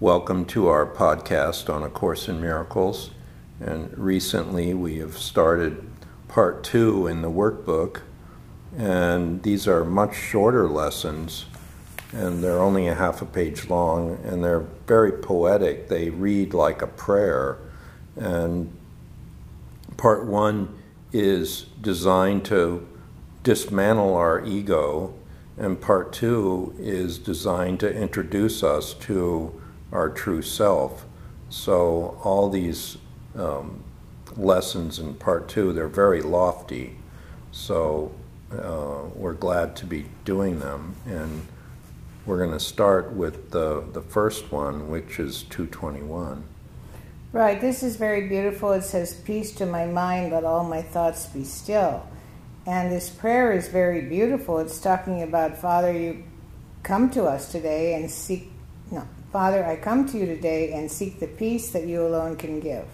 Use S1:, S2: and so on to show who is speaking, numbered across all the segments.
S1: Welcome to our podcast on A Course in Miracles. And recently we have started part two in the workbook, and these are much shorter lessons, and they're only a half a page long, and they're very poetic. They read like a prayer. And part one is designed to dismantle our ego, and part two is designed to introduce us to our true self. So all these um, lessons in part two, they're very lofty. So uh, we're glad to be doing them, and we're going to start with the the first one, which is 221.
S2: Right, this is very beautiful. It says, Peace to my mind, let all my thoughts be still. And this prayer is very beautiful. It's talking about, Father, you come to us today and seek, no, Father, I come to you today and seek the peace that you alone can give.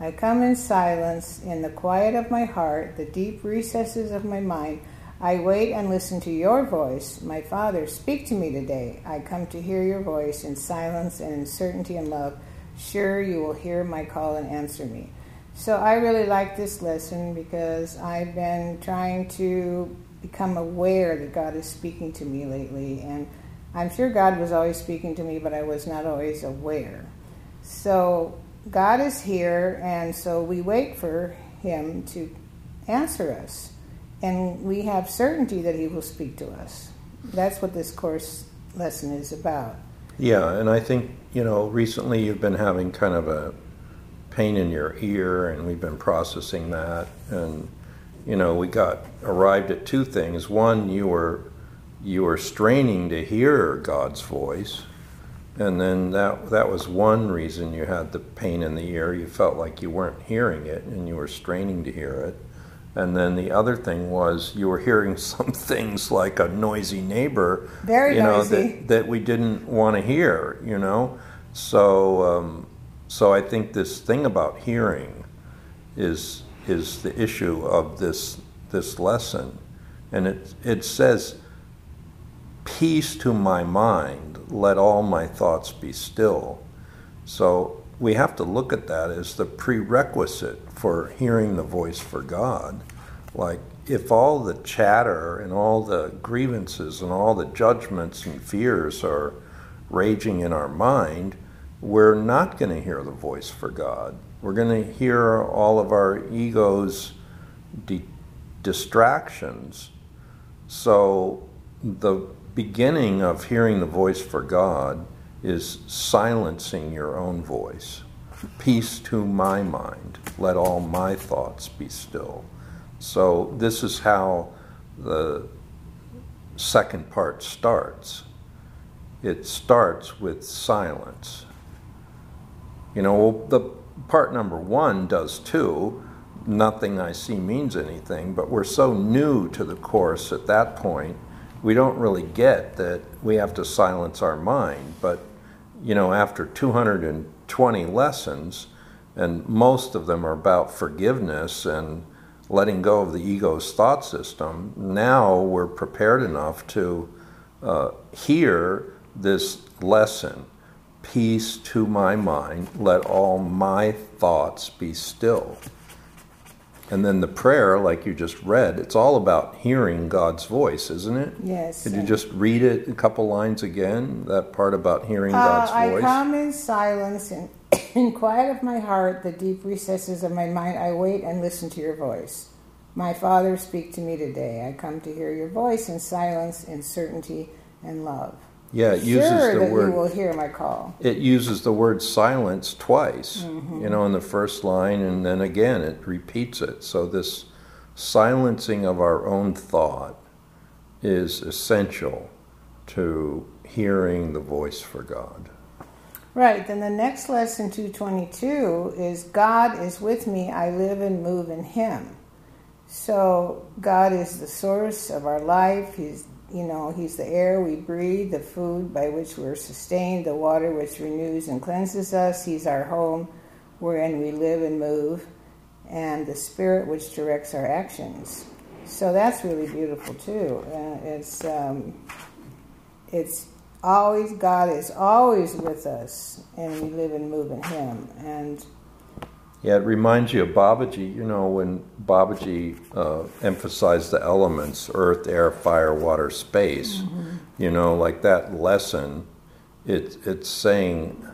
S2: I come in silence, in the quiet of my heart, the deep recesses of my mind. I wait and listen to your voice. My Father, speak to me today. I come to hear your voice in silence and in certainty and love. Sure, you will hear my call and answer me. So I really like this lesson because I've been trying to become aware that God is speaking to me lately. And I'm sure God was always speaking to me, but I was not always aware. So God is here, and so we wait for Him to answer us. And we have certainty that He will speak to us. That's what this course lesson is about.
S1: Yeah, and I think, you know, recently you've been having kind of a pain in your ear, and we've been processing that. And, you know, we got arrived at two things. One, you were you were straining to hear God's voice, and then that that was one reason you had the pain in the ear. You felt like you weren't hearing it, and you were straining to hear it. And then the other thing was you were hearing some things like a noisy neighbor,
S2: Very
S1: you know,
S2: noisy.
S1: that that we didn't want to hear, you know. So um, so I think this thing about hearing is is the issue of this this lesson, and it it says, "Peace to my mind, let all my thoughts be still." So we have to look at that as the prerequisite for hearing the voice for God. Like, if all the chatter and all the grievances and all the judgments and fears are raging in our mind, we're not going to hear the voice for God. We're going to hear all of our ego's de- distractions. So, the beginning of hearing the voice for God is silencing your own voice. Peace to my mind, let all my thoughts be still. So, this is how the second part starts. It starts with silence. You know, the part number one does too. Nothing I see means anything, but we're so new to the course at that point, we don't really get that we have to silence our mind. But, you know, after 220 lessons, and most of them are about forgiveness and letting go of the ego's thought system, now we're prepared enough to uh, hear this lesson peace to my mind, let all my thoughts be still. And then the prayer, like you just read, it's all about hearing God's voice, isn't it?
S2: Yes.
S1: Could you just read it a couple lines again? That part about hearing
S2: Uh,
S1: God's voice.
S2: I come in silence and in quiet of my heart, the deep recesses of my mind. I wait and listen to your voice. My Father, speak to me today. I come to hear your voice in silence, in certainty, and love.
S1: Yeah, it uses
S2: sure
S1: the
S2: that
S1: word
S2: you will hear my call.
S1: it uses the word silence twice,
S2: Mm-hmm.
S1: you know, in the first line, and then again it repeats it. So, this silencing of our own thought is essential to hearing the voice for God.
S2: Right. Then the next lesson, 222, is God is with me. I live and move in Him. So God is the source of our life. He's you know, He's the air we breathe, the food by which we're sustained, the water which renews and cleanses us. He's our home wherein we live and move, and the spirit which directs our actions. So that's really beautiful too. It's um, it's always God is always with us, and we live and move in Him. And
S1: yeah, it reminds you of Babaji. You know, when Babaji uh, emphasized the elements earth, air, fire, water, space, mm-hmm. you know, like that lesson, it, it's saying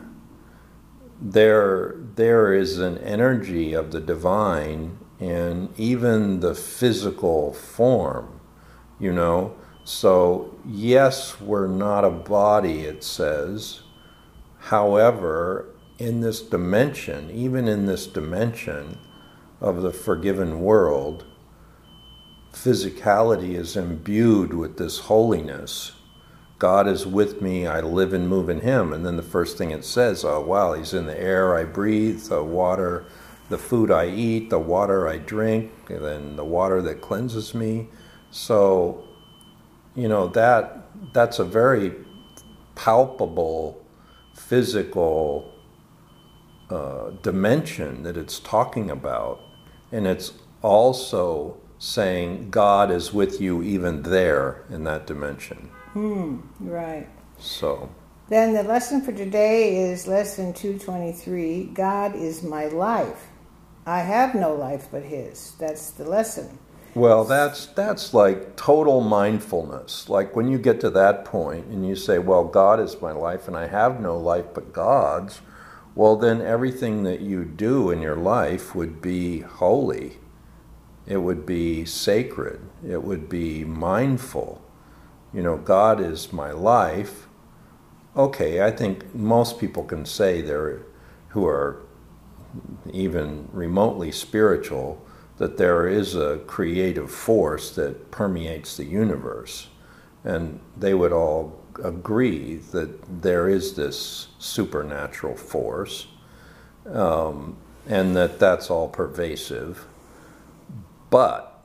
S1: there, there is an energy of the divine in even the physical form, you know. So, yes, we're not a body, it says. However, in this dimension, even in this dimension of the forgiven world, physicality is imbued with this holiness. God is with me, I live and move in Him. And then the first thing it says, oh, wow, He's in the air I breathe, the water, the food I eat, the water I drink, and then the water that cleanses me. So, you know, that that's a very palpable physical uh, dimension that it's talking about. And it's also saying God is with you even there in that dimension.
S2: Hmm, right.
S1: So.
S2: Then the lesson for today is lesson 223 God is my life. I have no life but His. That's the lesson.
S1: Well, that's that's like total mindfulness. Like when you get to that point and you say, "Well, God is my life and I have no life but God's." Well, then everything that you do in your life would be holy. It would be sacred. It would be mindful. You know, God is my life. Okay, I think most people can say they're, who are even remotely spiritual, that there is a creative force that permeates the universe. And they would all agree that there is this supernatural force um, and that that's all pervasive. But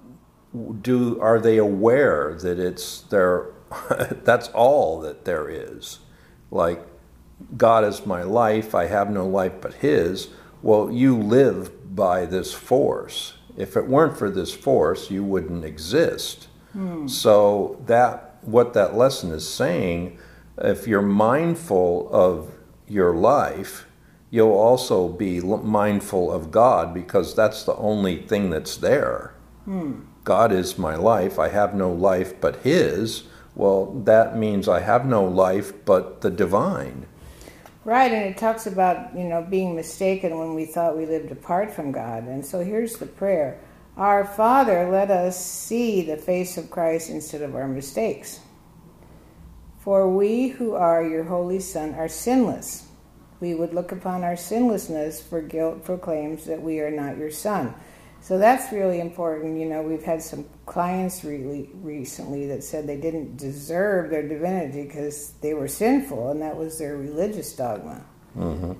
S1: do are they aware that it's there? that's all that there is. Like God is my life. I have no life but His. Well, you live by this force. If it weren't for this force, you wouldn't exist. Hmm. So that what that lesson is saying, if you're mindful of your life, you'll also be mindful of God because that's the only thing that's there. Hmm. God is my life. I have no life but His. Well, that means I have no life but the divine.
S2: Right, and it talks about, you know, being mistaken when we thought we lived apart from God. And so here's the prayer our Father, let us see the face of Christ instead of our mistakes. For we who are your holy Son are sinless. We would look upon our sinlessness, for guilt proclaims that we are not your Son. So that's really important. You know, we've had some clients really recently that said they didn't deserve their divinity because they were sinful, and that was their religious dogma.
S1: Mm-hmm.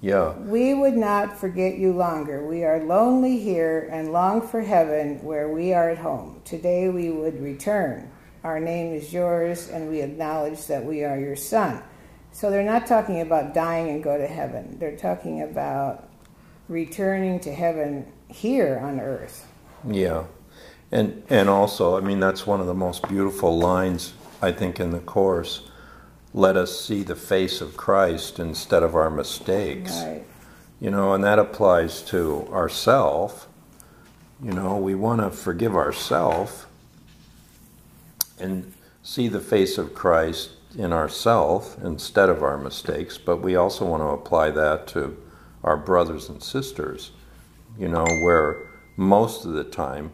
S1: Yeah.
S2: We would not forget you longer. We are lonely here and long for heaven where we are at home. Today we would return. Our name is yours, and we acknowledge that we are your son. So they're not talking about dying and go to heaven. They're talking about returning to heaven here on earth.
S1: Yeah. And and also, I mean that's one of the most beautiful lines I think in the course let us see the face of Christ instead of our mistakes.
S2: Right.
S1: You know, and that applies to ourself. You know, we want to forgive ourself and see the face of Christ in ourself instead of our mistakes, but we also want to apply that to our brothers and sisters. You know, where most of the time,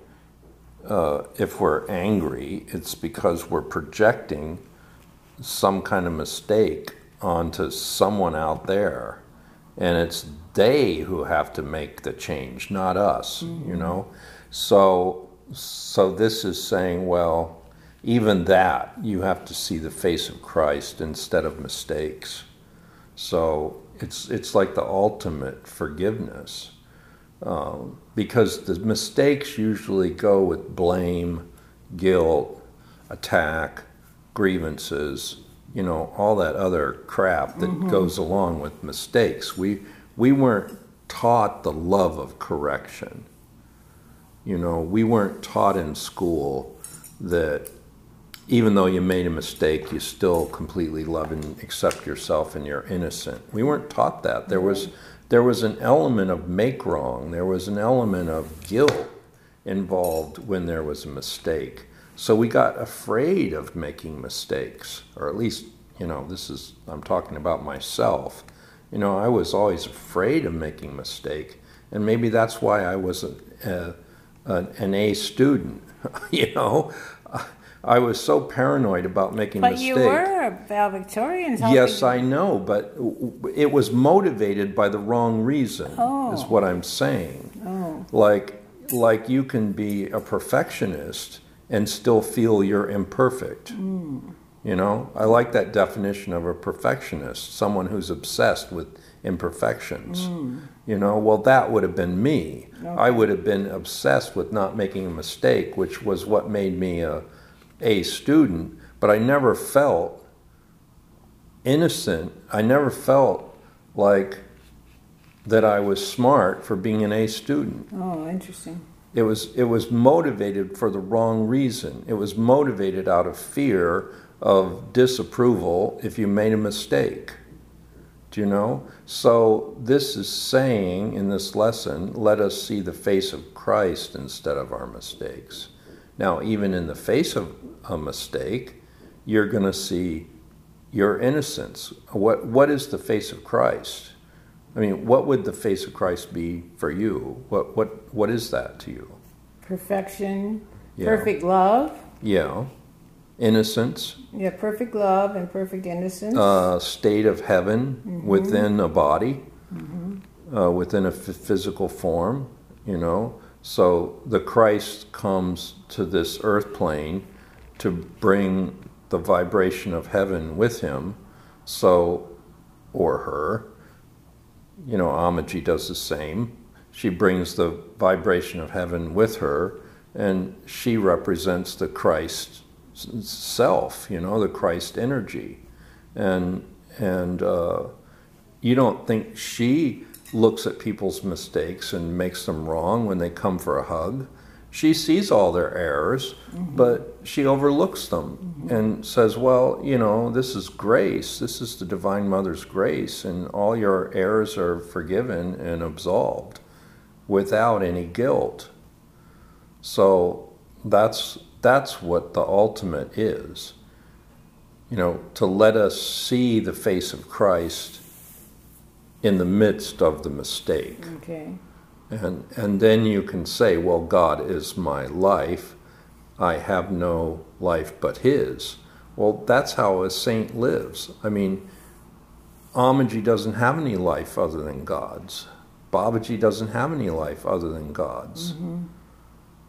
S1: uh, if we're angry, it's because we're projecting some kind of mistake onto someone out there. And it's they who have to make the change, not us, mm-hmm. you know? So, so this is saying, well, even that, you have to see the face of Christ instead of mistakes. So it's, it's like the ultimate forgiveness. Um, because the mistakes usually go with blame, guilt, attack, grievances, you know, all that other crap that mm-hmm. goes along with mistakes. We we weren't taught the love of correction. You know, we weren't taught in school that even though you made a mistake, you still completely love and accept yourself and you're innocent. We weren't taught that. There was there was an element of make wrong. There was an element of guilt involved when there was a mistake. So we got afraid of making mistakes, or at least, you know, this is I'm talking about myself. You know, I was always afraid of making a mistake, and maybe that's why I was uh, a, a, an A student. you know, I was so paranoid about making
S2: but
S1: mistakes.
S2: But you were a valedictorian.
S1: Yes, I know, but it was motivated by the wrong reason.
S2: Oh.
S1: Is what I'm saying.
S2: Oh.
S1: Like, like you can be a perfectionist and still feel you're imperfect.
S2: Mm.
S1: You know, I like that definition of a perfectionist, someone who's obsessed with imperfections.
S2: Mm.
S1: You know, well, that would have been me.
S2: Okay.
S1: I would have been obsessed with not making a mistake, which was what made me a a student, but I never felt innocent. I never felt like that I was smart for being an A student.
S2: Oh, interesting.
S1: It was it was motivated for the wrong reason. It was motivated out of fear of disapproval if you made a mistake. Do you know? So this is saying in this lesson, let us see the face of Christ instead of our mistakes. Now, even in the face of a mistake, you're going to see your innocence. What, what is the face of Christ? I mean, what would the face of Christ be for you? What, what, what is that to you?
S2: Perfection,
S1: Yeah.
S2: perfect love.
S1: Yeah. Innocence,
S2: Yeah, perfect love and perfect innocence.
S1: uh, state of heaven within a body, uh, within a f- physical form, you know. So the Christ comes to this earth plane to bring the vibration of heaven with him, so, or her. You know, Amaji does the same. She brings the vibration of heaven with her, and she represents the Christ self, you know, the Christ energy. And, and uh, you don't think she looks at people's mistakes and makes them wrong when they come for a hug. She sees all their errors, mm-hmm. but she overlooks them mm-hmm. and says, Well, you know, this is grace. This is the Divine Mother's grace, and all your errors are forgiven and absolved without any guilt. So that's, that's what the ultimate is. You know, to let us see the face of Christ in the midst of the mistake.
S2: okay.
S1: And, and then you can say, well, God is my life. I have no life but His. Well, that's how a saint lives. I mean, Amaji doesn't have any life other than God's. Babaji doesn't have any life other than God's. Mm-hmm.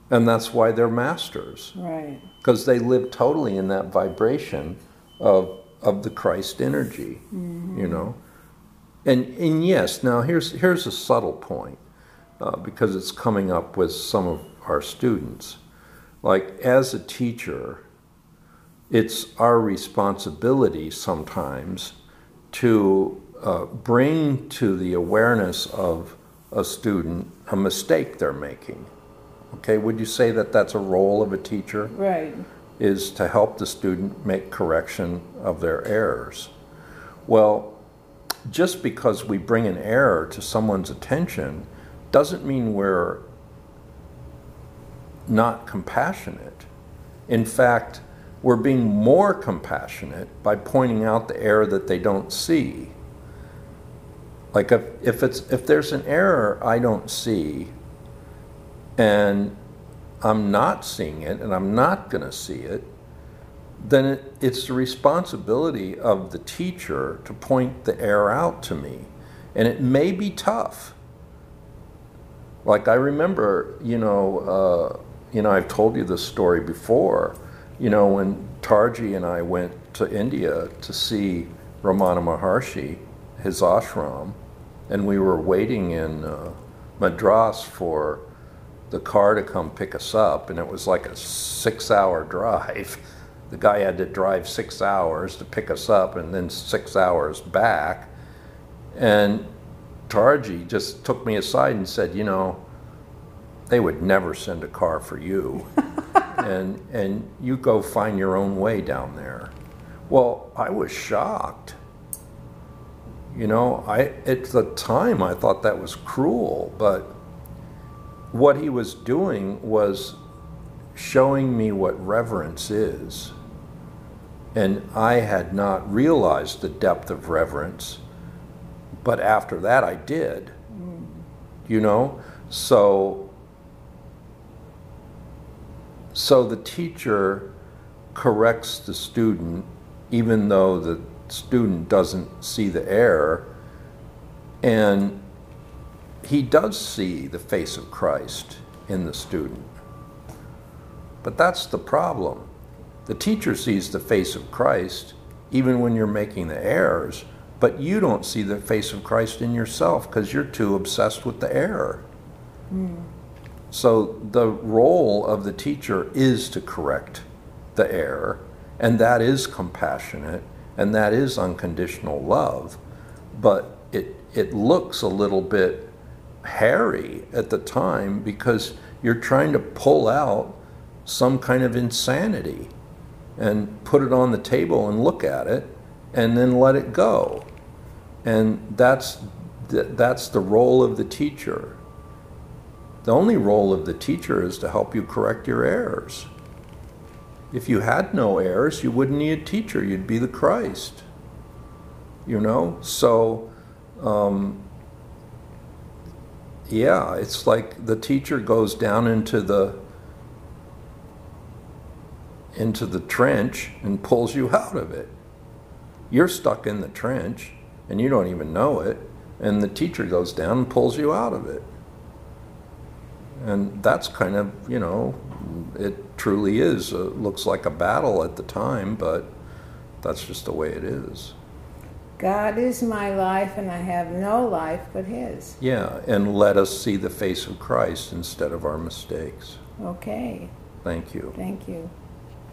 S1: And that's why they're masters,
S2: Right.
S1: because they live totally in that vibration of, of the Christ energy, mm-hmm. you know. And, and yes, now here's, here's a subtle point uh, because it's coming up with some of our students. Like, as a teacher, it's our responsibility sometimes to uh, bring to the awareness of a student a mistake they're making. Okay, would you say that that's a role of a teacher?
S2: Right.
S1: is to help the student make correction of their errors. Well, just because we bring an error to someone's attention doesn't mean we're not compassionate. In fact, we're being more compassionate by pointing out the error that they don't see. Like if, if it's if there's an error I don't see and I'm not seeing it and I'm not going to see it, then it, it's the responsibility of the teacher to point the error out to me. And it may be tough. Like I remember, you know, uh, you know, I've told you this story before. You know, when Tarji and I went to India to see Ramana Maharshi, his ashram, and we were waiting in uh, Madras for the car to come pick us up, and it was like a six hour drive. The guy had to drive six hours to pick us up and then six hours back. And Tarji just took me aside and said, You know, they would never send a car for you. and and you go find your own way down there. Well, I was shocked. You know, I at the time I thought that was cruel, but what he was doing was showing me what reverence is. And I had not realized the depth of reverence, but after that I did. You know? So so the teacher corrects the student even though the student doesn't see the error and he does see the face of Christ in the student. But that's the problem. The teacher sees the face of Christ even when you're making the errors, but you don't see the face of Christ in yourself because you're too obsessed with the error. Mm. So the role of the teacher is to correct the error, and that is compassionate, and that is unconditional love. But it, it looks a little bit hairy at the time because you're trying to pull out some kind of insanity and put it on the table and look at it and then let it go. And that's the, that's the role of the teacher. The only role of the teacher is to help you correct your errors. If you had no errors, you wouldn't need a teacher. You'd be the Christ. You know? So, um, yeah, it's like the teacher goes down into the into the trench and pulls you out of it. You're stuck in the trench and you don't even know it, and the teacher goes down and pulls you out of it. And that's kind of, you know, it truly is. It looks like a battle at the time, but that's just the way it is.
S2: God is my life, and I have no life but His.
S1: Yeah, and let us see the face of Christ instead of our mistakes.
S2: Okay.
S1: Thank you.
S2: Thank you.